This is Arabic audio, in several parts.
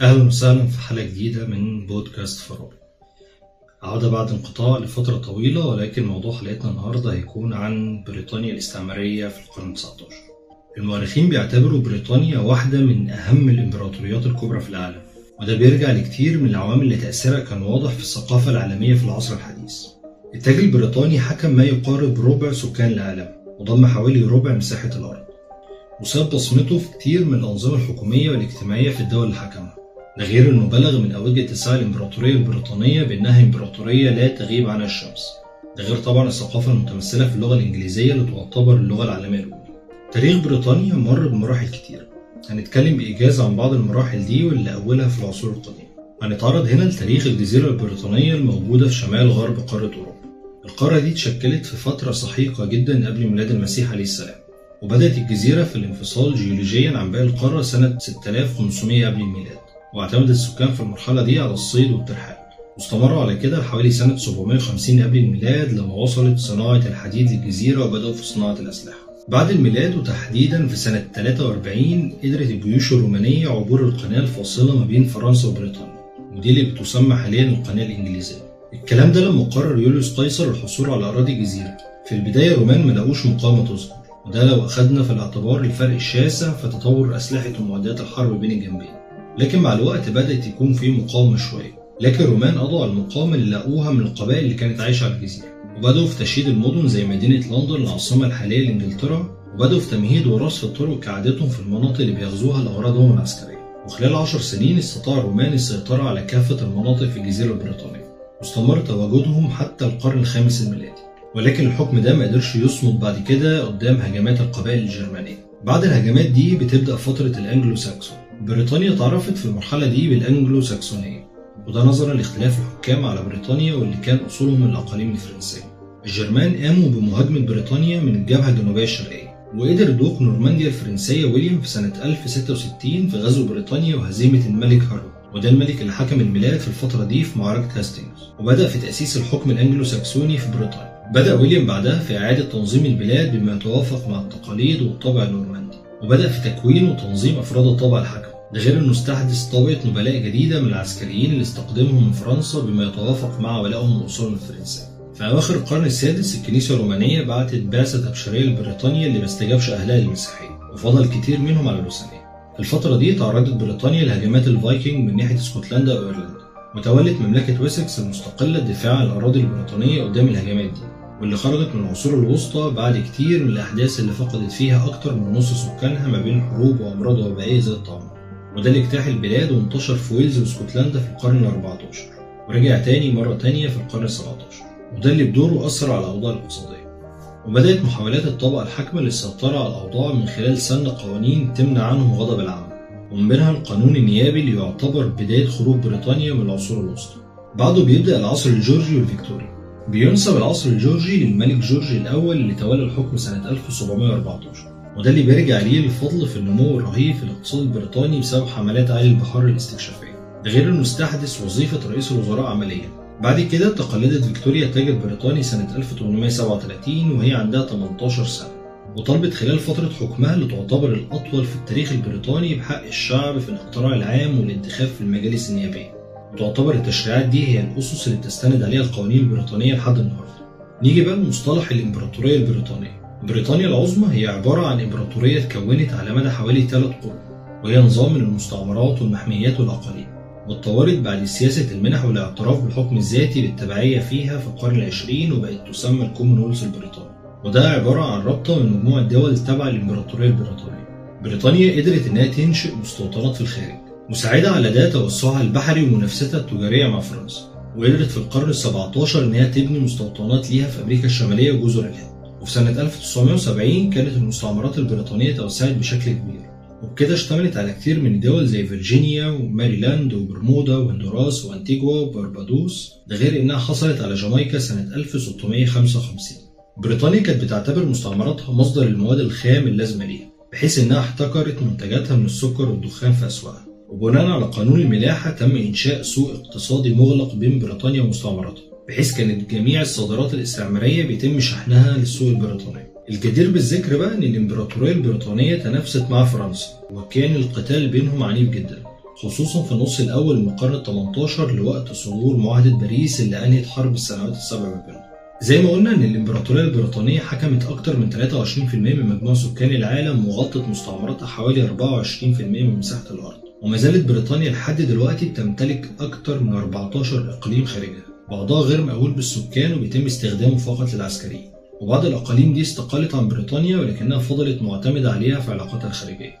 أهلا وسهلا في حلقة جديدة من بودكاست فرابي عودة بعد انقطاع لفترة طويلة ولكن موضوع حلقتنا النهاردة هيكون عن بريطانيا الاستعمارية في القرن 19 المؤرخين بيعتبروا بريطانيا واحدة من أهم الإمبراطوريات الكبرى في العالم وده بيرجع لكتير من العوامل اللي تأثيرها كان واضح في الثقافة العالمية في العصر الحديث. التاج البريطاني حكم ما يقارب ربع سكان العالم وضم حوالي ربع مساحة الأرض وساب بصمته في كتير من الأنظمة الحكومية والاجتماعية في الدول اللي حكمها. غير انه بلغ من اوج إتساع الإمبراطورية البريطانية بأنها إمبراطورية لا تغيب عنها الشمس. ده غير طبعا الثقافة المتمثلة في اللغة الإنجليزية اللي تعتبر اللغة العالمية الأولى. تاريخ بريطانيا مر بمراحل كتير. هنتكلم بإيجاز عن بعض المراحل دي واللي أولها في العصور القديمة. هنتعرض هنا لتاريخ الجزيرة البريطانية الموجودة في شمال غرب قارة أوروبا. القارة دي اتشكلت في فترة سحيقة جدا قبل ميلاد المسيح عليه السلام وبدأت الجزيرة في الانفصال جيولوجيا عن باقي القارة سنة 6500 قبل الميلاد. واعتمد السكان في المرحلة دي على الصيد والترحال. واستمروا على كده لحوالي سنة 750 قبل الميلاد لما وصلت صناعة الحديد للجزيرة وبدأوا في صناعة الأسلحة. بعد الميلاد وتحديدا في سنة 43 قدرت الجيوش الرومانية عبور القناة الفاصلة ما بين فرنسا وبريطانيا. ودي اللي بتسمى حاليا القناة الإنجليزية. الكلام ده لما قرر يوليوس قيصر الحصول على أراضي الجزيرة في البداية الرومان ما لقوش مقاومة تذكر. وده لو أخدنا في الاعتبار الفرق الشاسع في تطور أسلحة ومعدات الحرب بين الجنبين. لكن مع الوقت بدأت يكون في مقاومة شوية. لكن الرومان قضوا على المقاومة اللي لقوها من القبائل اللي كانت عايشة على الجزيرة. وبدأوا في تشييد المدن زي مدينة لندن العاصمة الحالية لإنجلترا. وبدأوا في تمهيد ورصف الطرق كعادتهم في المناطق اللي بيغزوها لأغراضهم العسكرية. وخلال عشر سنين استطاع الرومان السيطرة على كافة المناطق في الجزيرة البريطانية. واستمر تواجدهم حتى القرن الخامس الميلادي. ولكن الحكم ده ما قدرش يصمد بعد كده قدام هجمات القبائل الجرمانية. بعد الهجمات دي بتبدأ فترة الأنجلو ساكسون بريطانيا تعرفت في المرحلة دي بالأنجلو ساكسونية وده نظرا لاختلاف الحكام على بريطانيا واللي كان أصولهم الأقاليم الفرنسية. الجرمان قاموا بمهاجمة بريطانيا من الجبهة الجنوبية الشرقية وقدر دوق نورمانديا الفرنسية ويليام في سنة 1066 في غزو بريطانيا وهزيمة الملك هارولد وده الملك اللي حكم البلاد في الفترة دي في معركة هاستينجز وبدأ في تأسيس الحكم الأنجلو ساكسوني في بريطانيا. بدأ ويليام بعدها في إعادة تنظيم البلاد بما يتوافق مع التقاليد والطابع النورماندي وبدأ في تكوين وتنظيم أفراد الطابع الحكم ده غير انه استحدث طبقة نبلاء جديدة من العسكريين اللي استخدمهم من فرنسا بما يتوافق مع ولائهم وأصولهم الفرنسية. في أواخر القرن السادس الكنيسة الرومانية بعتت بعثة تبشيرية لبريطانيا اللي ما استجابش أهلها للمسيحية وفضل كتير منهم على الوثنية. في الفترة دي تعرضت بريطانيا لهجمات الفايكنج من ناحية اسكتلندا وإيرلندا وتولت مملكة ويسكس المستقلة الدفاع عن الأراضي البريطانية قدام الهجمات دي واللي خرجت من العصور الوسطى بعد كتير من الأحداث اللي فقدت فيها أكتر من نص سكانها ما بين حروب وأمراض وبائية زي الطاعون وده اللي اجتاح البلاد وانتشر في ويلز واسكتلندا في القرن ال 14 ورجع تاني مرة تانية في القرن ال 17 وده اللي بدوره أثر على الأوضاع الاقتصادية. وبدأت محاولات الطبقة الحاكمة للسيطرة على الأوضاع من خلال سن قوانين تمنع عنهم غضب العام ومن بينها القانون النيابي اللي يعتبر بداية خروج بريطانيا من العصور الوسطى. بعده بيبدأ العصر الجورجي والفيكتوري. بينسب العصر الجورجي للملك جورج الأول اللي تولى الحكم سنة 1714 وده اللي بيرجع ليه الفضل في النمو الرهيب في الاقتصاد البريطاني بسبب حملات أعالي البحار الاستكشافية. ده غير إنه استحدث وظيفة رئيس الوزراء عمليا. بعد كده تقلدت فيكتوريا التاج البريطاني سنة 1837 وهي عندها 18 سنة. وطالبت خلال فترة حكمها اللي تعتبر الأطول في التاريخ البريطاني بحق الشعب في الاقتراع العام والانتخاب في المجالس النيابية. وتعتبر التشريعات دي هي الأسس اللي بتستند عليها القوانين البريطانية لحد النهاردة. نيجي بقى لمصطلح الإمبراطورية البريطانية. بريطانيا العظمى هي عبارة عن إمبراطورية اتكونت على مدى حوالي ثلاث قرون وهي نظام من المستعمرات والمحميات والأقاليم واتطورت بعد سياسة المنح والاعتراف بالحكم الذاتي بالتبعية فيها في القرن العشرين وبقت تسمى الكومنولث البريطاني. وده عبارة عن رابطة من مجموعة دول تبع الإمبراطورية البريطانية. بريطانيا قدرت إنها تنشئ مستوطنات في الخارج. مساعدة على ده توسعها البحري ومنافستها التجارية مع فرنسا وقدرت في القرن ال17 إنها تبني مستوطنات ليها في أمريكا الشمالية وجزر الهند. وفي سنة 1970 كانت المستعمرات البريطانية توسعت بشكل كبير. وبكده اشتملت على كتير من الدول زي فيرجينيا وماريلاند وبرمودا وهندوراس وانتيجوا وبربادوس ده غير إنها حصلت على جامايكا سنة 1655 بريطانيا كانت بتعتبر مستعمراتها مصدر المواد الخام اللازمة ليها بحيث إنها احتكرت منتجاتها من السكر والدخان في أسواقها. وبناء على قانون الملاحة تم إنشاء سوق اقتصادي مغلق بين بريطانيا ومستعمراتها بحيث كانت جميع الصادرات الاستعمارية بيتم شحنها للسوق البريطاني الجدير بالذكر بقى إن الإمبراطورية البريطانية تنافست مع فرنسا وكان القتال بينهم عنيف جدا خصوصا في النص الأول من القرن ال 18 لوقت صدور معاهدة باريس اللي أنهت حرب السنوات السبع ما بينهم. زي ما قلنا إن الإمبراطورية البريطانية حكمت أكتر من 23% من مجموع سكان العالم وغطت مستعمراتها حوالي 24% من مساحة الأرض. وما زالت بريطانيا لحد دلوقتي بتمتلك أكتر من 14 إقليم خارجها. بعضها غير مأهول بالسكان وبيتم استخدامه فقط للعسكريين. وبعض الأقاليم دي استقلت عن بريطانيا ولكنها فضلت معتمدة عليها في علاقاتها الخارجية.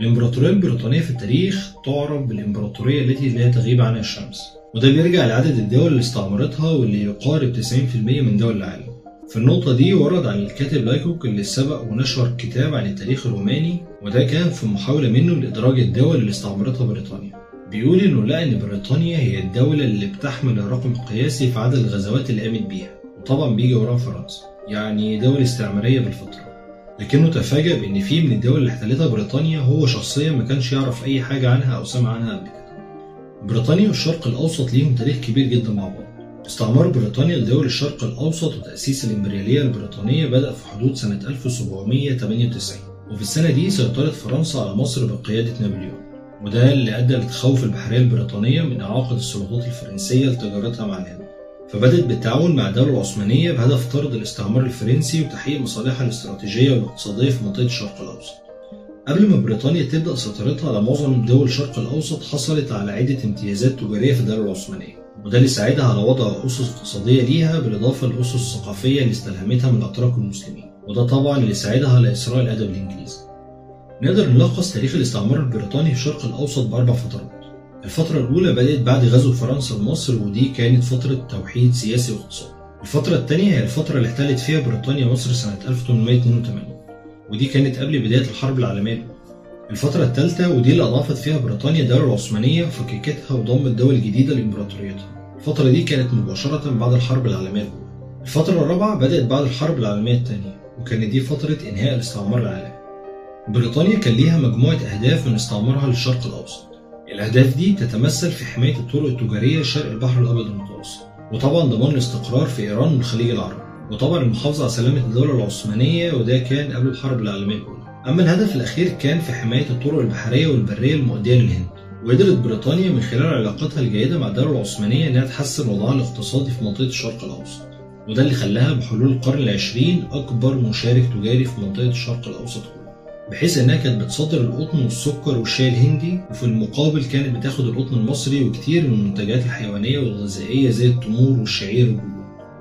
الإمبراطورية البريطانية في التاريخ تعرف بالإمبراطورية التي لا تغيب عنها الشمس. وده بيرجع لعدد الدول اللي استعمرتها واللي يقارب 90% من دول العالم. في النقطة دي ورد عن الكاتب لايكوك اللي سبق ونشر كتاب عن التاريخ الروماني وده كان في محاولة منه لإدراج الدول اللي استعمرتها بريطانيا. بيقول إنه لقى إن بريطانيا هي الدولة اللي بتحمل الرقم القياسي في عدد الغزوات اللي قامت بيها وطبعا بيجي وراها فرنسا يعني دولة استعمارية بالفطرة. لكنه تفاجأ بإن في من الدول اللي احتلتها بريطانيا هو شخصيا ما كانش يعرف أي حاجة عنها أو سمع عنها قبل كده. بريطانيا والشرق الأوسط ليهم تاريخ كبير جدا مع بعض. استعمار بريطانيا لدول الشرق الأوسط وتأسيس الإمبريالية البريطانية بدأ في حدود سنة 1798 وفي السنة دي سيطرت فرنسا على مصر بقيادة نابليون وده اللي أدى لتخوف البحرية البريطانية من إعاقة السلطات الفرنسية لتجارتها مع الهند. فبدأت بالتعاون مع الدولة العثمانية بهدف طرد الاستعمار الفرنسي وتحقيق مصالحها الاستراتيجية والاقتصادية في منطقة الشرق الأوسط. قبل ما بريطانيا تبدأ سيطرتها على معظم دول الشرق الأوسط حصلت على عدة امتيازات تجارية في الدولة العثمانية. وده اللي ساعدها على وضع أسس اقتصادية ليها بالإضافة للأسس الثقافية اللي استلهمتها من الأتراك والمسلمين وده طبعا اللي ساعدها على الأدب الإنجليزي. نقدر نلخص تاريخ الاستعمار البريطاني في الشرق الأوسط بأربع فترات. الفترة الأولى بدأت بعد غزو فرنسا لمصر ودي كانت فترة توحيد سياسي واقتصادي. الفترة الثانية هي الفترة اللي احتلت فيها بريطانيا مصر سنة 1882 ودي كانت قبل بداية الحرب العالمية الأولى. الفترة الثالثة ودي اللي أضافت فيها بريطانيا الدولة العثمانية وفككتها وضمت دول جديدة لإمبراطوريتها. الفترة دي كانت مباشرة بعد الحرب العالمية الأولى. الفترة الرابعة بدأت بعد الحرب العالمية الثانية وكانت دي فترة إنهاء الاستعمار العالمي. بريطانيا كان ليها مجموعة أهداف من استعمارها للشرق الأوسط. الأهداف دي تتمثل في حماية الطرق التجارية شرق البحر الأبيض المتوسط وطبعا ضمان الاستقرار في إيران والخليج العربي وطبعا المحافظة على سلامة الدولة العثمانية وده كان قبل الحرب العالمية الأولى. أما الهدف الأخير كان في حماية الطرق البحرية والبرية المؤدية للهند. وقدرت بريطانيا من خلال علاقاتها الجيدة مع الدولة العثمانية إنها تحسن وضعها الاقتصادي في منطقة الشرق الأوسط. وده اللي خلاها بحلول القرن العشرين أكبر مشارك تجاري في منطقة الشرق الأوسط كله. بحيث إنها كانت بتصدر القطن والسكر والشاي الهندي وفي المقابل كانت بتاخد القطن المصري وكتير من المنتجات الحيوانية والغذائية زي التمور والشعير والجلود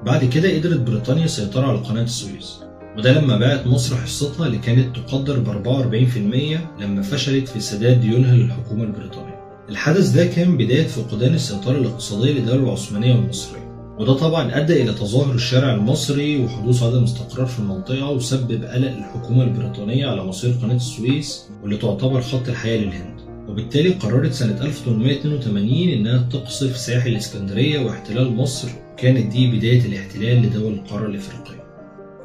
بعد كده قدرت بريطانيا السيطرة على قناة السويس. وده لما باعت مصر حصتها اللي كانت تقدر ب 44% لما فشلت في سداد ديونها للحكومة البريطانية. الحدث ده كان بداية فقدان السيطرة الاقتصادية للدولة العثمانية والمصرية. وده طبعا أدى إلى تظاهر الشارع المصري وحدوث عدم استقرار في المنطقة وسبب قلق الحكومة البريطانية على مصير قناة السويس واللي تعتبر خط الحياة للهند. وبالتالي قررت سنة 1882 إنها تقصف ساحل الإسكندرية واحتلال مصر كانت دي بداية الاحتلال لدول القارة الإفريقية.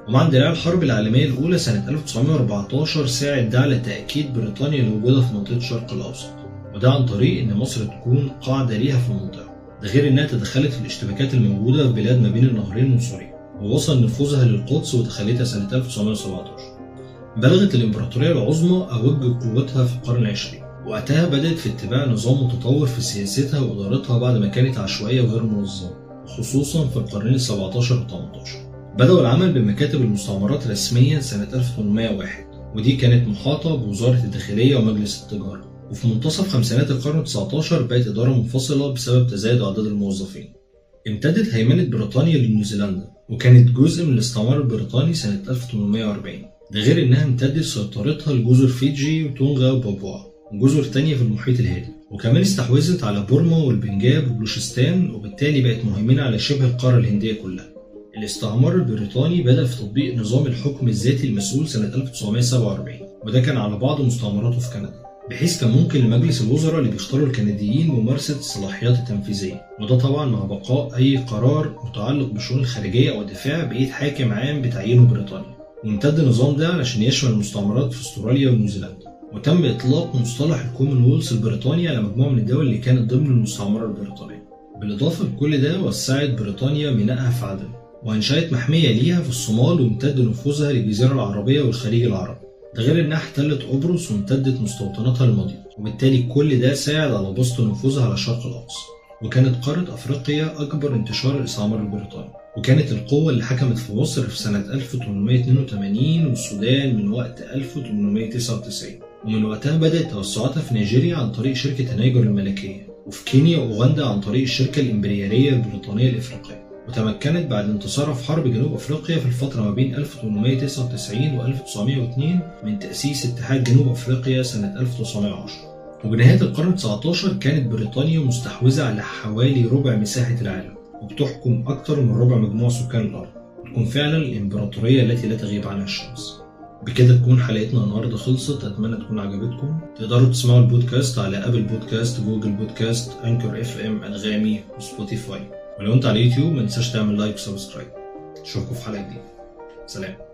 ومع اندلاع الحرب العالمية الأولى سنة 1914 ساعد ده على تأكيد بريطانيا لوجودها في منطقة الشرق الأوسط وده عن طريق إن مصر تكون قاعدة ليها في المنطقة. ده غير إنها تدخلت في الاشتباكات الموجودة في بلاد ما بين النهرين سوريا ووصل نفوذها للقدس ودخلتها سنة 1917 بلغت الإمبراطورية العظمى أوج قوتها في القرن العشرين وقتها بدأت في اتباع نظام متطور في سياستها وإدارتها بعد ما كانت عشوائية وغير منظمة خصوصا في القرنين ال 17 و 18 بدأوا العمل بمكاتب المستعمرات رسميا سنة 1801 ودي كانت محاطة بوزارة الداخلية ومجلس التجارة. وفي منتصف خمسينات القرن 19 بقت إدارة منفصلة بسبب تزايد أعداد الموظفين. امتدت هيمنة بريطانيا لنيوزيلندا وكانت جزء من الاستعمار البريطاني سنة 1840 ده غير إنها امتدت سيطرتها لجزر فيجي وتونغا وبابوا وجزر تانية في المحيط الهادي. وكمان استحوذت على بورما والبنجاب وبلوشستان وبالتالي بقت مهيمنة على شبه القارة الهندية كلها. الاستعمار البريطاني بدأ في تطبيق نظام الحكم الذاتي المسؤول سنة 1947 وده كان على بعض مستعمراته في كندا. بحيث كان ممكن لمجلس الوزراء اللي بيختاروا الكنديين ممارسة الصلاحيات التنفيذية. وده طبعا مع بقاء أي قرار متعلق بالشؤون الخارجية أو الدفاع بإيد حاكم عام بتعيينه بريطانيا. وامتد النظام ده علشان يشمل المستعمرات في أستراليا ونيوزيلندا. وتم إطلاق مصطلح الكومنولث البريطاني على مجموعة من الدول اللي كانت ضمن المستعمرة البريطانية. بالإضافة لكل ده وسعت بريطانيا مينائها في عدن وأنشأت محمية ليها في الصومال وامتد نفوذها للجزيرة العربية والخليج العربي. ده غير إنها احتلت قبرص وامتدت مستوطناتها للمضيق وبالتالي كل ده ساعد على بسط نفوذها على الشرق الأقصى. وكانت قارة أفريقيا أكبر انتشار الاستعمار البريطاني. وكانت القوة اللي حكمت في مصر في سنة 1882 والسودان من وقت 1899 ومن وقتها بدأت توسعاتها في نيجيريا عن طريق شركة النيجر الملكية. وفي كينيا وأوغندا عن طريق الشركة الإمبريالية البريطانية الإفريقية. وتمكنت بعد انتصارها في حرب جنوب أفريقيا في الفترة ما بين 1899 و 1902 من تأسيس اتحاد جنوب أفريقيا سنة 1910 وبنهاية القرن 19 كانت بريطانيا مستحوذة على حوالي ربع مساحة العالم وبتحكم أكثر من ربع مجموع سكان الأرض تكون فعلا الإمبراطورية التي لا تغيب عنها الشمس. بكده تكون حلقتنا النهارده خلصت أتمنى تكون عجبتكم. تقدروا تسمعوا البودكاست على Apple Podcast Google Podcast Anchor FM أنغامي و Spotify. ولو انت على اليوتيوب ما تنساش تعمل like و subscribe اشوفكم في حلقة جديدة. سلام.